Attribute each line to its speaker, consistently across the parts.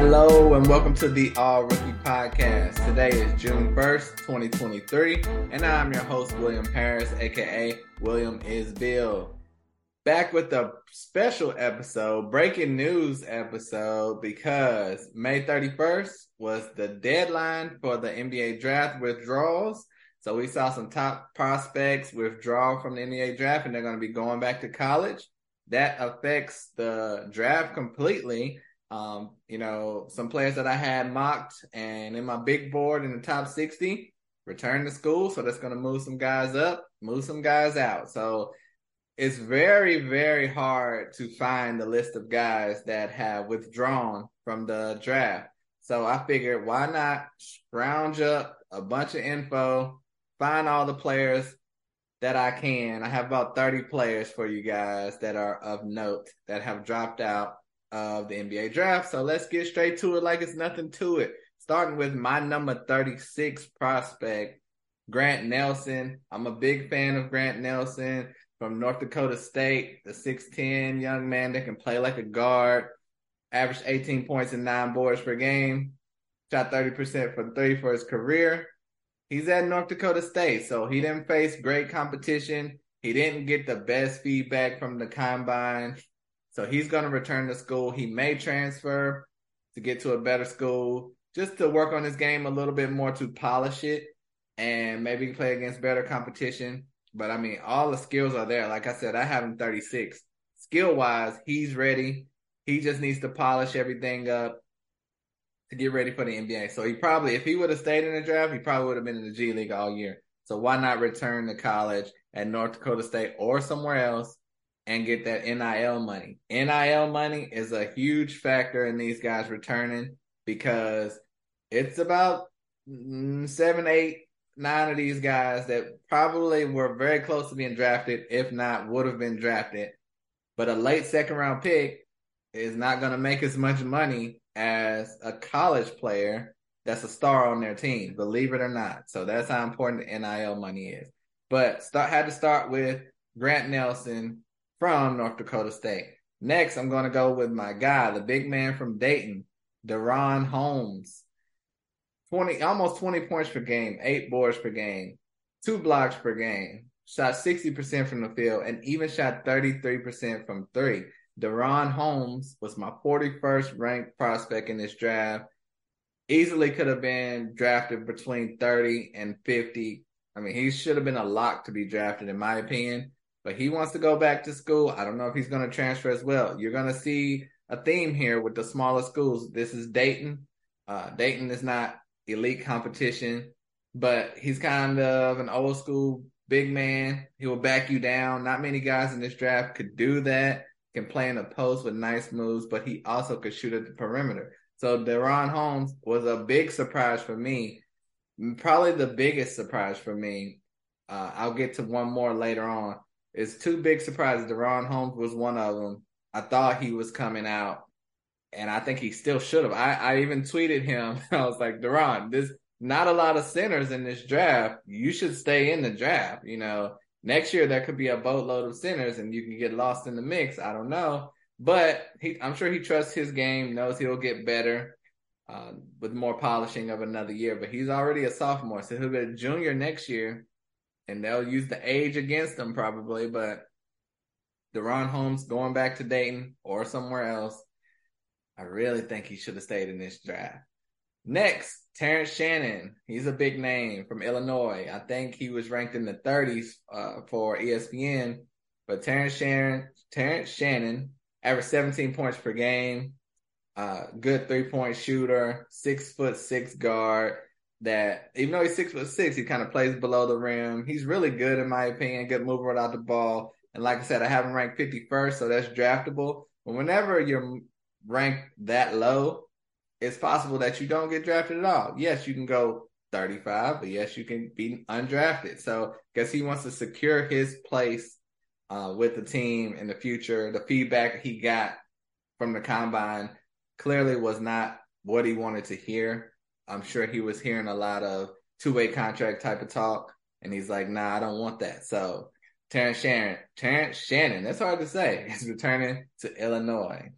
Speaker 1: Hello and welcome to the All Rookie Podcast. Today is June 1st, 2023, and I'm your host, William Paris, aka William is Bill. Back with a special episode, breaking news episode, because May 31st was the deadline for the NBA draft withdrawals. So we saw some top prospects withdraw from the NBA draft and they're going to be going back to college. That affects the draft completely. Um, you know, some players that I had mocked and in my big board in the top 60 return to school. So that's going to move some guys up, move some guys out. So it's very, very hard to find the list of guys that have withdrawn from the draft. So I figured why not scrounge up a bunch of info, find all the players that I can. I have about 30 players for you guys that are of note that have dropped out of the NBA draft. So let's get straight to it like it's nothing to it. Starting with my number 36 prospect, Grant Nelson. I'm a big fan of Grant Nelson from North Dakota State, the 6'10 young man that can play like a guard, averaged 18 points and nine boards per game, shot 30% from three for his career he's at North Dakota State, so he didn't face great competition. He didn't get the best feedback from the combine. So he's going to return to school. He may transfer to get to a better school just to work on his game a little bit more to polish it and maybe play against better competition. But I mean, all the skills are there. Like I said, I have him 36. Skill wise, he's ready. He just needs to polish everything up to get ready for the NBA. So he probably, if he would have stayed in the draft, he probably would have been in the G League all year. So why not return to college at North Dakota State or somewhere else and get that NIL money? NIL money is a huge factor in these guys returning because it's about mm, seven, eight, nine of these guys that probably were very close to being drafted, if not would have been drafted. But a late second round pick is not going to make as much money as a college player that's a star on their team, believe it or not. So that's how important the NIL money is. But start had to start with Grant Nelson from North Dakota State. Next, I'm going to go with my guy, the big man from Dayton, DaRon Holmes. 20, almost 20 points per game, eight boards per game, two blocks per game, shot 60% from the field, and even shot 33% from three. DaRon Holmes was my 41st ranked prospect in this draft. Easily could have been drafted between 30 and 50. I mean, he should have been a lock to be drafted, in my opinion. But he wants to go back to school. I don't know if he's going to transfer as well. You're going to see a theme here with the smaller schools. This is Dayton. Uh, Dayton is not elite competition, but he's kind of an old school big man. He will back you down. Not many guys in this draft could do that can play in the post with nice moves, but he also could shoot at the perimeter. So DaRon Holmes was a big surprise for me. Probably the biggest surprise for me. Uh, I'll get to one more later on. It's two big surprises. DaRon Holmes was one of them. I thought he was coming out, and I think he still should have. I, I even tweeted him. I was like, DaRon, there's not a lot of centers in this draft. You should stay in the draft. You know, Next year there could be a boatload of centers and you can get lost in the mix. I don't know, but he, I'm sure he trusts his game, knows he'll get better uh, with more polishing of another year. But he's already a sophomore, so he'll be a junior next year, and they'll use the age against him probably. But DaRon Holmes going back to Dayton or somewhere else, I really think he should have stayed in this draft. Next, Terrence Shannon. He's a big name from Illinois. I think he was ranked in the 30s uh, for ESPN. But Terrence Shannon, Terrence Shannon averaged 17 points per game. Uh, good three point shooter, six foot six guard. That even though he's six foot six, he kind of plays below the rim. He's really good in my opinion. Good mover without the ball. And like I said, I have him ranked 51st, so that's draftable. But whenever you're ranked that low, it's possible that you don't get drafted at all. Yes, you can go 35, but yes, you can be undrafted. So, because he wants to secure his place uh, with the team in the future. The feedback he got from the combine clearly was not what he wanted to hear. I'm sure he was hearing a lot of two way contract type of talk, and he's like, "Nah, I don't want that." So, Terrence Shannon, Terrence Shannon, that's hard to say, is returning to Illinois.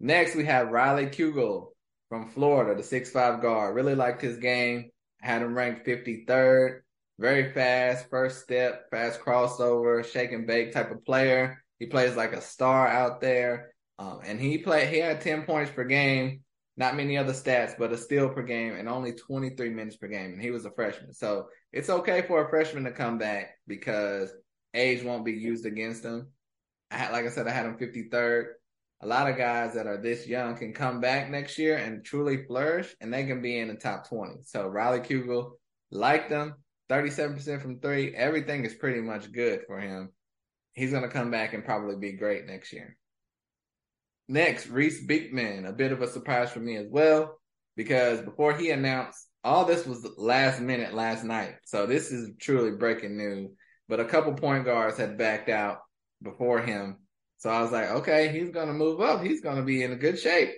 Speaker 1: Next, we have Riley Kugel from Florida, the six five guard. Really liked his game. Had him ranked 53rd. Very fast, first step, fast crossover, shake and bake type of player. He plays like a star out there. Um, and he played, he had 10 points per game, not many other stats, but a steal per game and only 23 minutes per game. And he was a freshman. So it's okay for a freshman to come back because age won't be used against him. I had, like I said, I had him 53rd. A lot of guys that are this young can come back next year and truly flourish, and they can be in the top 20. So Riley Kugel liked them, 37% from three. Everything is pretty much good for him. He's going to come back and probably be great next year. Next, Reece Beekman, a bit of a surprise for me as well, because before he announced, all this was last minute last night. So this is truly breaking news. But a couple point guards had backed out before him. So I was like, okay, he's going to move up. He's going to be in a good shape.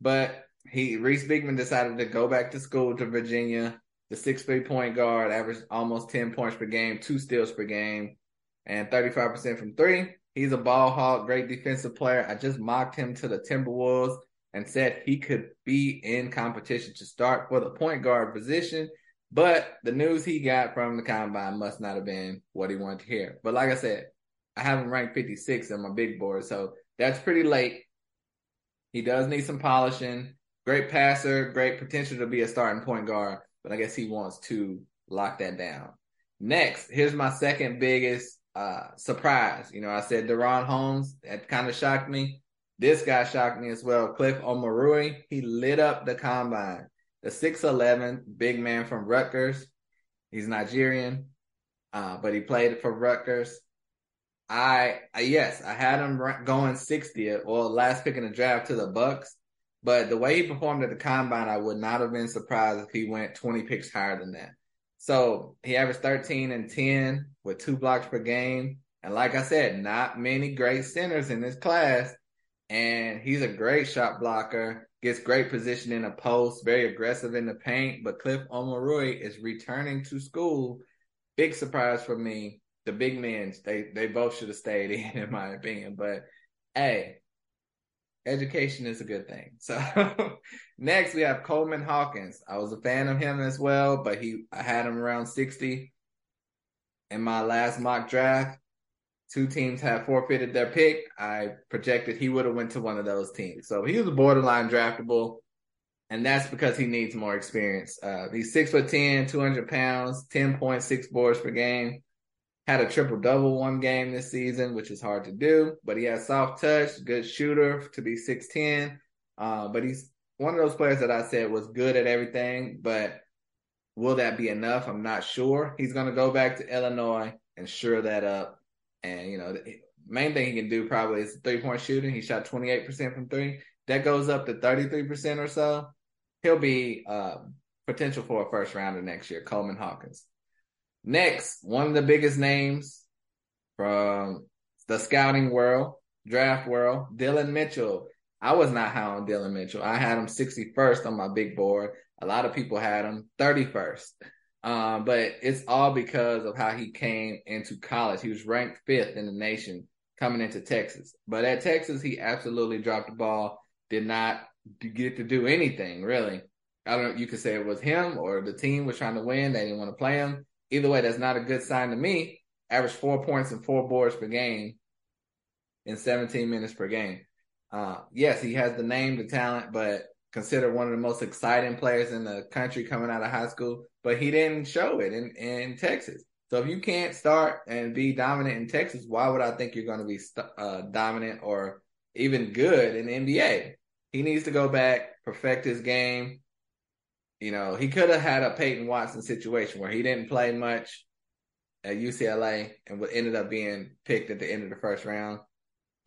Speaker 1: But he, Reece Beekman decided to go back to school to Virginia. The six three point guard averaged almost 10 points per game, two steals per game, and 35% from three. He's a ball hawk, great defensive player. I just mocked him to the Timberwolves and said he could be in competition to start for the point guard position. But the news he got from the combine must not have been what he wanted to hear. But like I said, I have him ranked 56 on my big board, so that's pretty late. He does need some polishing. Great passer, great potential to be a starting point guard, but I guess he wants to lock that down. Next, here's my second biggest uh, surprise. You know, I said DaRon Holmes, that kind of shocked me. This guy shocked me as well. Cliff Omoruyi, he lit up the combine. The 6'11 big man from Rutgers. He's Nigerian, uh, but he played for Rutgers. I, I yes, I had him going 60th or last pick in the draft to the Bucks. But the way he performed at the combine, I would not have been surprised if he went 20 picks higher than that. So he averaged 13 and 10 with two blocks per game. And like I said, not many great centers in this class. And he's a great shot blocker, gets great position in the post, very aggressive in the paint. But Cliff Omoruyi is returning to school. Big surprise for me. The big men, they, they both should have stayed in, in my opinion. But hey, education is a good thing. So next we have Coleman Hawkins. I was a fan of him as well, but he I had him around 60 in my last mock draft. Two teams have forfeited their pick. I projected he would have went to one of those teams. So he was borderline draftable. And that's because he needs more experience. Uh, he's six foot 10, 200 pounds, 10.6 boards per game had a triple double one game this season, which is hard to do, but he has soft touch, good shooter to be 6'10. Uh, but he's one of those players that I said was good at everything, but will that be enough? I'm not sure. He's going to go back to Illinois and sure that up. And, you know, the main thing he can do probably is three point shooting. He shot 28% from three. That goes up to 33% or so. He'll be uh, potential for a first rounder next year, Coleman Hawkins. Next, one of the biggest names from the scouting world, draft world, Dillon Mitchell. I was not high on Dillon Mitchell. I had him 61st on my big board. A lot of people had him 31st. Um, but it's all because of how he came into college. He was ranked fifth in the nation coming into Texas. But at Texas, he absolutely dropped the ball, did not get to do anything really. I don't know, you could say it was him or the team was trying to win. They didn't want to play him. Either way, that's not a good sign to me. Average four points and four boards per game in 17 minutes per game. Uh, yes, he has the name, the talent, but considered one of the most exciting players in the country coming out of high school. But he didn't show it in, in Texas. So if you can't start and be dominant in Texas, why would I think you're going to be st- uh, dominant or even good in the NBA? He needs to go back, perfect his game, you know, he could have had a Peyton Watson situation where he didn't play much at UCLA and ended up being picked at the end of the first round.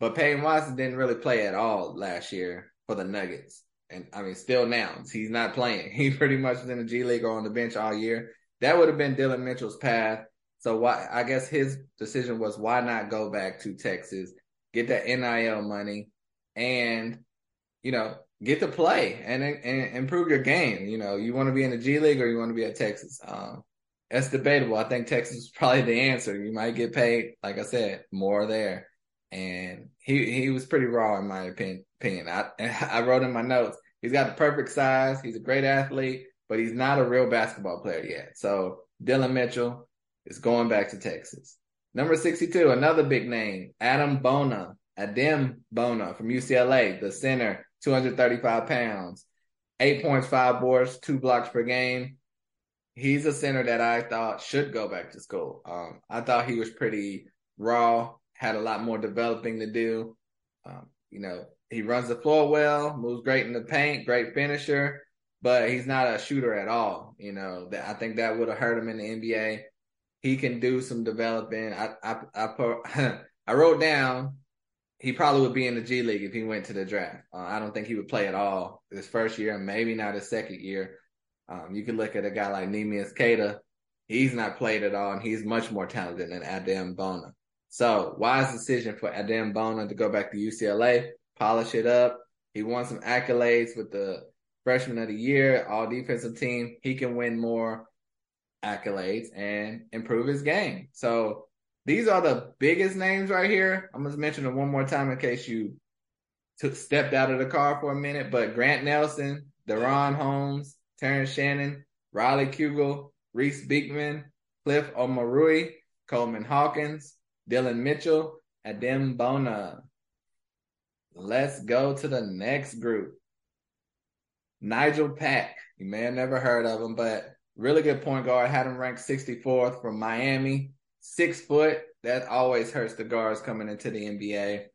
Speaker 1: But Peyton Watson didn't really play at all last year for the Nuggets. And I mean, still now, he's not playing. He pretty much was in the G League or on the bench all year. That would have been Dillon Mitchell's path. So why, I guess his decision was why not go back to Texas, get that NIL money and, you know, get to play and, and improve your game. You know, you want to be in the G League or you want to be at Texas. Um, that's debatable. I think Texas is probably the answer. You might get paid, like I said, more there. And he he was pretty raw in my opinion. I I wrote in my notes. he's got the perfect size. He's a great athlete, but he's not a real basketball player yet. So Dillon Mitchell is going back to Texas. Number 62, another big name, Adam Bona, Adem Bona from UCLA, the center, 235 pounds, eight points, five boards, two blocks per game. He's a center that I thought should go back to school. Um, I thought he was pretty raw, had a lot more developing to do. Um, you know, he runs the floor well, moves great in the paint, great finisher, but he's not a shooter at all. You know, that I think that would have hurt him in the NBA. He can do some developing. I I I, I wrote down he probably would be in the G League if he went to the draft. Uh, I don't think he would play at all his first year, maybe not his second year. Um, you can look at a guy like Neemias Queta. He's not played at all, and he's much more talented than Adam Bona. So, wise decision for Adam Bona to go back to UCLA, polish it up. He won some accolades with the freshman of the year, all defensive team. He can win more accolades and improve his game. So, these are the biggest names right here. I'm gonna mention them one more time in case you took stepped out of the car for a minute. But Grant Nelson, DaRon Holmes, Terrence Shannon, Riley Kugel, Reece Beekman, Cliff Omoruyi, Coleman Hawkins, Dillon Mitchell, Adem Bona. Let's go to the next group. Nigel Pack. You may have never heard of him, but really good point guard. Had him ranked 64th from Miami six foot. That always hurts the guards coming into the NBA.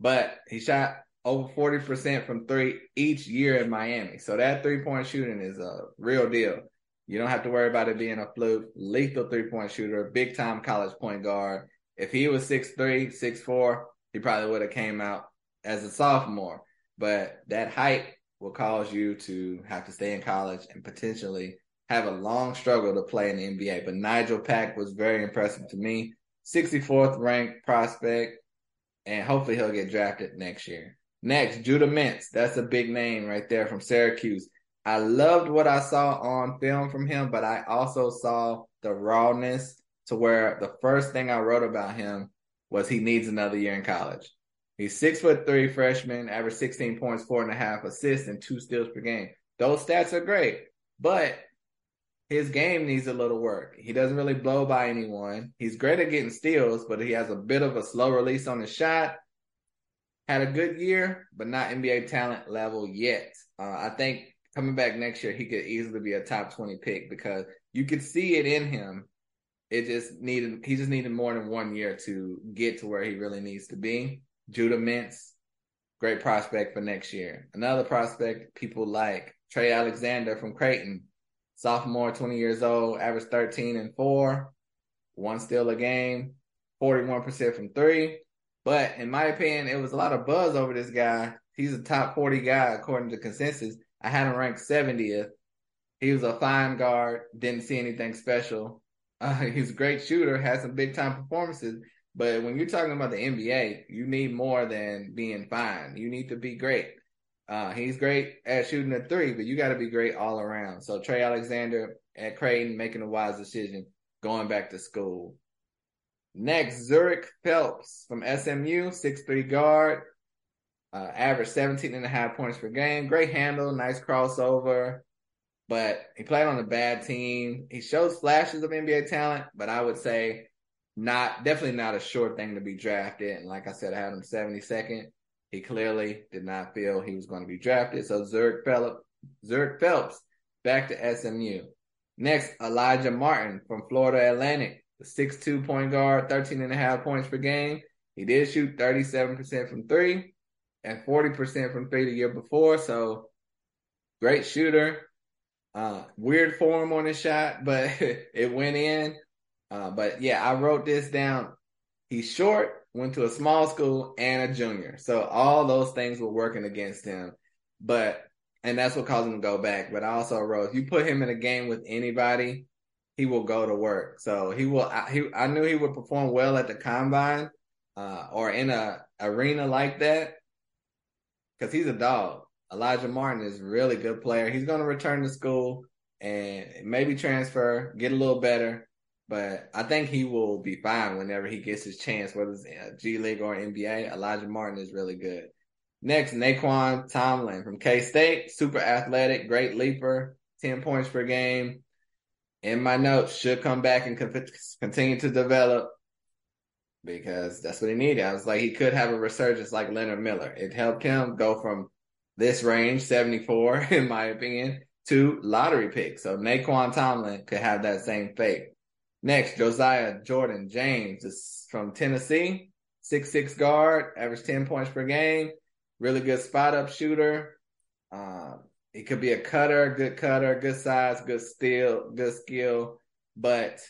Speaker 1: But he shot over 40% from three each year in Miami. So that three point shooting is a real deal. You don't have to worry about it being a fluke. Lethal three point shooter, big time college point guard. If he was six three, six four, he probably would have came out as a sophomore. But that height will cause you to have to stay in college and potentially have a long struggle to play in the NBA. But Nigel Pack was very impressive to me. 64th ranked prospect, and hopefully he'll get drafted next year. Next, Judah Mintz. That's a big name right there from Syracuse. I loved what I saw on film from him, but I also saw the rawness to where the first thing I wrote about him was he needs another year in college. He's six foot three freshman, average 16 points, four and a half assists, and two steals per game. Those stats are great, but his game needs a little work. He doesn't really blow by anyone. He's great at getting steals, but he has a bit of a slow release on his shot. Had a good year, but not NBA talent level yet. Uh, I think coming back next year, he could easily be a top 20 pick because you could see it in him. It just needed, he just needed more than one year to get to where he really needs to be. Judah Mintz, great prospect for next year. Another prospect people like Trey Alexander from Creighton sophomore, 20 years old, average 13 and four, one steal a game, 41% from three. But in my opinion, it was a lot of buzz over this guy. He's a top 40 guy according to consensus. I had him ranked 70th. He was a fine guard, didn't see anything special. Uh, he's a great shooter, had some big time performances. But when you're talking about the NBA, you need more than being fine. You need to be great. Uh, he's great at shooting a three, but you got to be great all around. So Trey Alexander at Creighton making a wise decision, going back to school. Next, Zhuric Phelps from SMU, six three guard, uh, average 17 and a half points per game. Great handle, nice crossover, but he played on a bad team. He shows flashes of NBA talent, but I would say not, definitely not a sure thing to be drafted. And like I said, I had him 72nd. He clearly did not feel he was going to be drafted. So Zhuric Phelps, back to SMU. Next, Alijah Martin from Florida Atlantic, the 6'2 point guard, 13 and a half points per game. He did shoot 37% from three and 40% from three the year before. So great shooter. Uh, weird form on his shot, but it went in. Uh, but yeah, I wrote this down. He's short, went to a small school and a junior. So all those things were working against him. But and that's what caused him to go back. But I also wrote, if you put him in a game with anybody, he will go to work. So he will. He I knew he would perform well at the combine, uh, or in a arena like that, because he's a dog. Alijah Martin is a really good player. He's going to return to school and maybe transfer, get a little better. But I think he will be fine whenever he gets his chance, whether it's G League or NBA. Alijah Martin is really good. Next, Nae'Qwan Tomlin from K State, super athletic, great leaper, 10 points per game. In my notes, should come back and continue to develop because that's what he needed. I was like, he could have a resurgence like Leonard Miller. It helped him go from this range, 74, in my opinion, to lottery pick. So Nae'Qwan Tomlin could have that same fate. Next, Josiah Jordan James is from Tennessee, six six guard, average 10 points per game, really good spot up shooter. Uh, he could be a cutter, good cutter, good size, good steal, good skill, but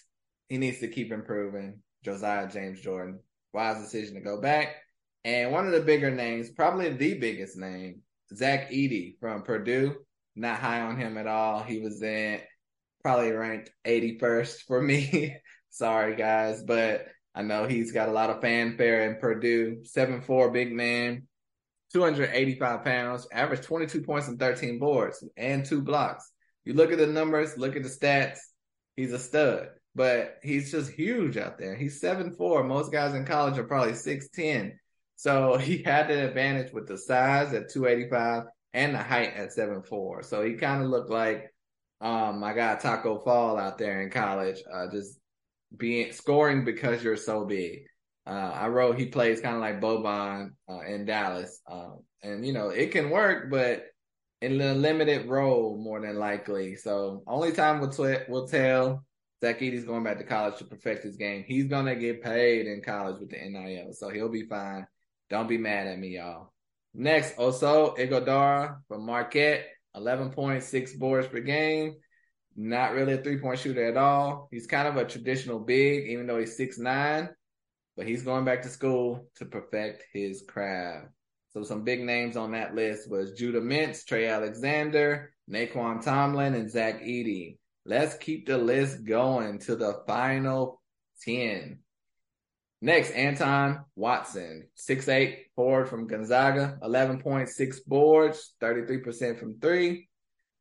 Speaker 1: he needs to keep improving. Josiah James Jordan, wise decision to go back. And one of the bigger names, probably the biggest name, Zach Edey from Purdue. Not high on him at all. He was in probably ranked 81st for me. Sorry, guys, but I know he's got a lot of fanfare in Purdue. 7'4 big man, 285 pounds, average 22 points and 13 boards and two blocks. You look at the numbers, look at the stats, he's a stud, but he's just huge out there. He's 7'4. Most guys in college are probably 6'10. So he had the advantage with the size at 285 and the height at 7'4. So he kind of looked like um, my guy Tacko Fall out there in college, uh, just being scoring because you're so big. Uh, I wrote he plays kind of like Boban uh, in Dallas, um, and you know it can work, but in a limited role more than likely. So only time will t- will tell. Zach Edey's going back to college to perfect his game. He's gonna get paid in college with the NIL, so he'll be fine. Don't be mad at me, y'all. Next, Oso Ighodaro from Marquette. 11.6 boards per game. Not really a three point shooter at all. He's kind of a traditional big, even though he's six nine, but he's going back to school to perfect his craft. So some big names on that list was Judah Mintz, Trey Alexander, Nae'Qwan Tomlin, and Zach Edey. Let's keep the list going to the final 10. Next, Anton Watson, six eight forward from Gonzaga, 11.6 boards, 33% from three.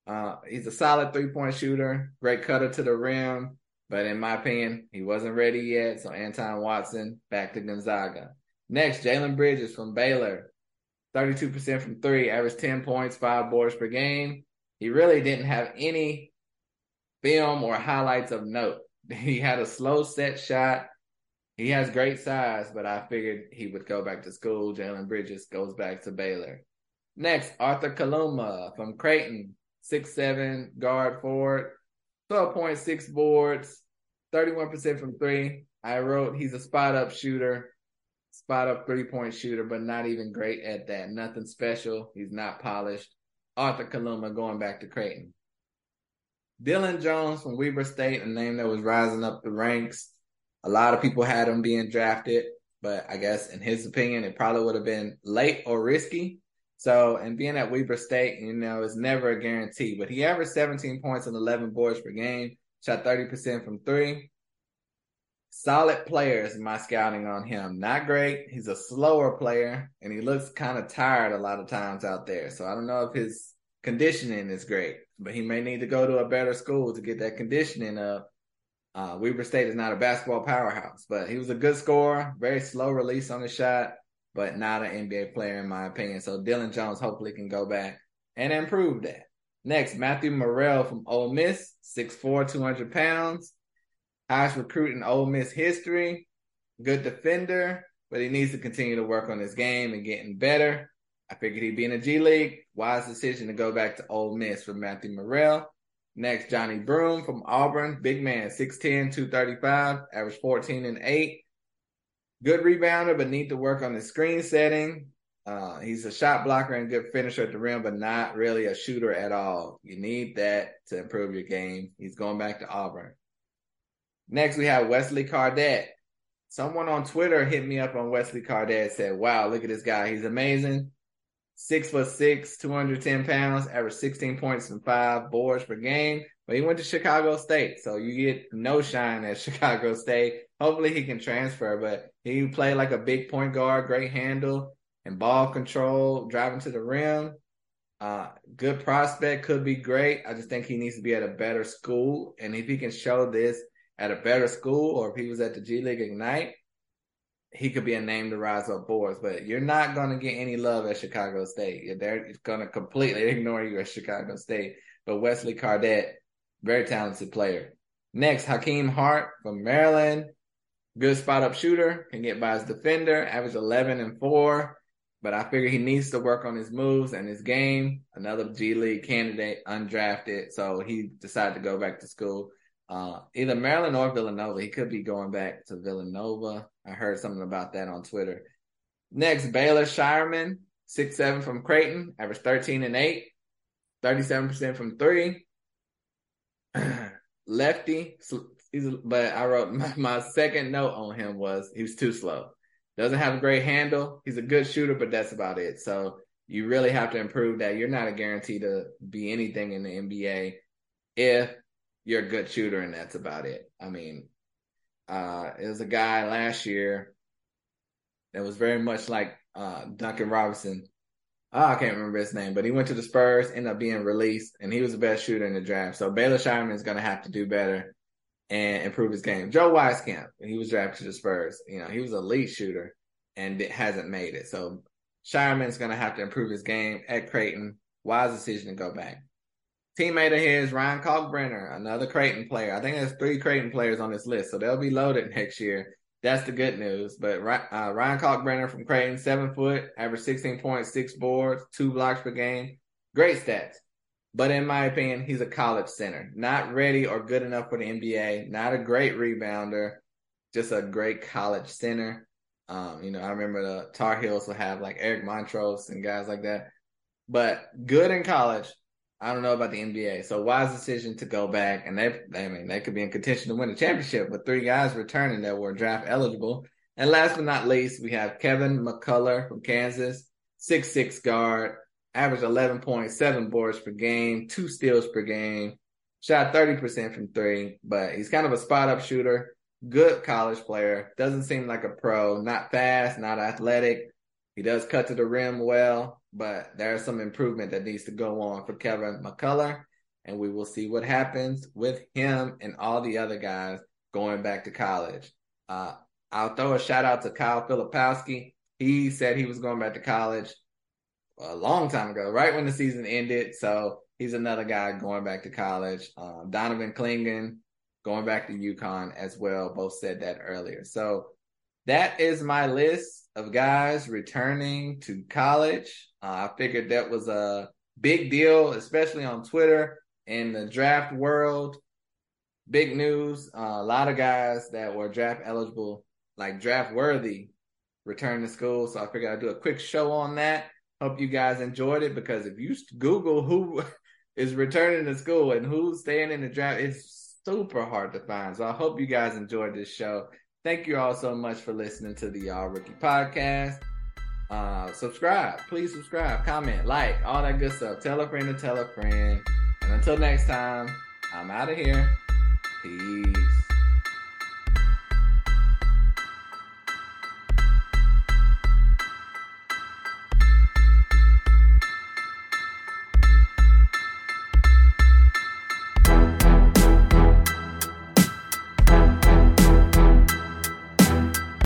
Speaker 1: Uh, he's a solid three point shooter, great cutter to the rim, but in my opinion, he wasn't ready yet. So Anton Watson back to Gonzaga. Next, Jalen Bridges from Baylor, 32% from three, averaged 10 points, five boards per game. He really didn't have any film or highlights of note. He had a slow set shot he has great size, but I figured he would go back to school. Jalen Bridges goes back to Baylor. Next, Arthur Kaluma from Creighton, six seven guard forward, 12.6 boards, 31% from three. I wrote he's a spot up shooter, spot up three point shooter, but not even great at that. Nothing special. He's not polished. Arthur Kaluma going back to Creighton. Dillon Jones from Weber State, a name that was rising up the ranks. A lot of people had him being drafted, but I guess in his opinion, it probably would have been late or risky. So, and being at Weber State, you know, is never a guarantee. But he averaged 17 points and 11 boards per game, shot 30% from three. Solid player players, my scouting on him. Not great. He's a slower player, and he looks kind of tired a lot of times out there. So I don't know if his conditioning is great, but he may need to go to a better school to get that conditioning up uh, Weber State is not a basketball powerhouse, but he was a good scorer, very slow release on the shot, but not an NBA player in my opinion. So Dillon Jones hopefully can go back and improve that. Next, Matthew Murrell from Ole Miss, 6'4", 200 pounds. Highest recruit in Ole Miss history. Good defender, but he needs to continue to work on his game and getting better. I figured he'd be in the G League. Wise decision to go back to Ole Miss for Matthew Murrell. Next, Johni Broome from Auburn. Big man, 6'10, 235, average 14 and 8. Good rebounder, but need to work on his screen setting. Uh, he's a shot blocker and good finisher at the rim, but not really a shooter at all. You need that to improve your game. He's going back to Auburn. Next, we have Wesley Cardet. Someone on Twitter hit me up on Wesley Cardet said, Wow, look at this guy. He's amazing six foot six, 210 pounds, averaged 16 points and five boards per game. But he went to Chicago State, so you get no shine at Chicago State. Hopefully he can transfer, but he played like a big point guard, great handle and ball control, driving to the rim. Uh, good prospect, could be great. I just think he needs to be at a better school. And if he can show this at a better school, or if he was at the G League Ignite, he could be a name to rise up boards, but you're not going to get any love at Chicago State. They're going to completely ignore you at Chicago State. But Wesley Cardet, very talented player. Next, Hakim Hart from Maryland. Good spot up shooter, can get by his defender, average 11 and 4. But I figure he needs to work on his moves and his game. Another G League candidate, undrafted. So he decided to go back to school. Uh, either Maryland or Villanova. He could be going back to Villanova. I heard something about that on Twitter. Next, Baylor Scheierman, six seven from Creighton, average 13 and 8, 37% from three. Lefty, but I wrote my, my second note on him was he was too slow. Doesn't have a great handle. He's a good shooter, but that's about it. So you really have to improve that. You're not a guarantee to be anything in the NBA if you're a good shooter, and that's about it. I mean, uh, it was a guy last year that was very much like uh, Duncan Robinson. Oh, I can't remember his name, but he went to the Spurs, ended up being released, and he was the best shooter in the draft. So Baylor Scheierman is going to have to do better and improve his game. Joe Wieskamp, he was drafted to the Spurs. You know, he was a lead shooter and it hasn't made it. So Scheierman's going to have to improve his game at Creighton. Wise decision to go back. Teammate of his, Ryan Kalkbrenner, another Creighton player. I think there's three Creighton players on this list, so they'll be loaded next year. That's the good news. But uh, Ryan Kalkbrenner from Creighton, seven foot, average 16.6 boards, two blocks per game. Great stats. But in my opinion, he's a college center. Not ready or good enough for the NBA. Not a great rebounder. Just a great college center. Um, you know, I remember the Tar Heels will have like Eric Montross and guys like that. But good in college. I don't know about the NBA. So wise decision to go back. And they, I mean, they could be in contention to win a championship with three guys returning that were draft eligible. And last but not least, we have Kevin McCullar from Kansas, six six guard, averaged 11.7 boards per game, two steals per game, shot 30% from three, but he's kind of a spot up shooter, good college player, doesn't seem like a pro, not fast, not athletic. He does cut to the rim well, but there's some improvement that needs to go on for Kevin McCullar, and we will see what happens with him and all the other guys going back to college. Uh, I'll throw a shout out to Kyle Filipowski. He said he was going back to college a long time ago, right when the season ended. So he's another guy going back to college. Um, Donovan Clingan going back to UConn as well. Both said that earlier. So that is my list of guys returning to college. Uh, I figured that was a big deal, especially on Twitter in the draft world. Big news. Uh, a lot of guys that were draft eligible, like draft worthy, returned to school. So I figured I'd do a quick show on that. Hope you guys enjoyed it because if you Google who is returning to school and who's staying in the draft, it's super hard to find. So I hope you guys enjoyed this show. Thank you all so much for listening to the Y'all Rookie Podcast. Uh, subscribe, please subscribe, comment, like, all that good stuff. Tell a friend to tell a friend. And until next time, I'm out of here. Peace.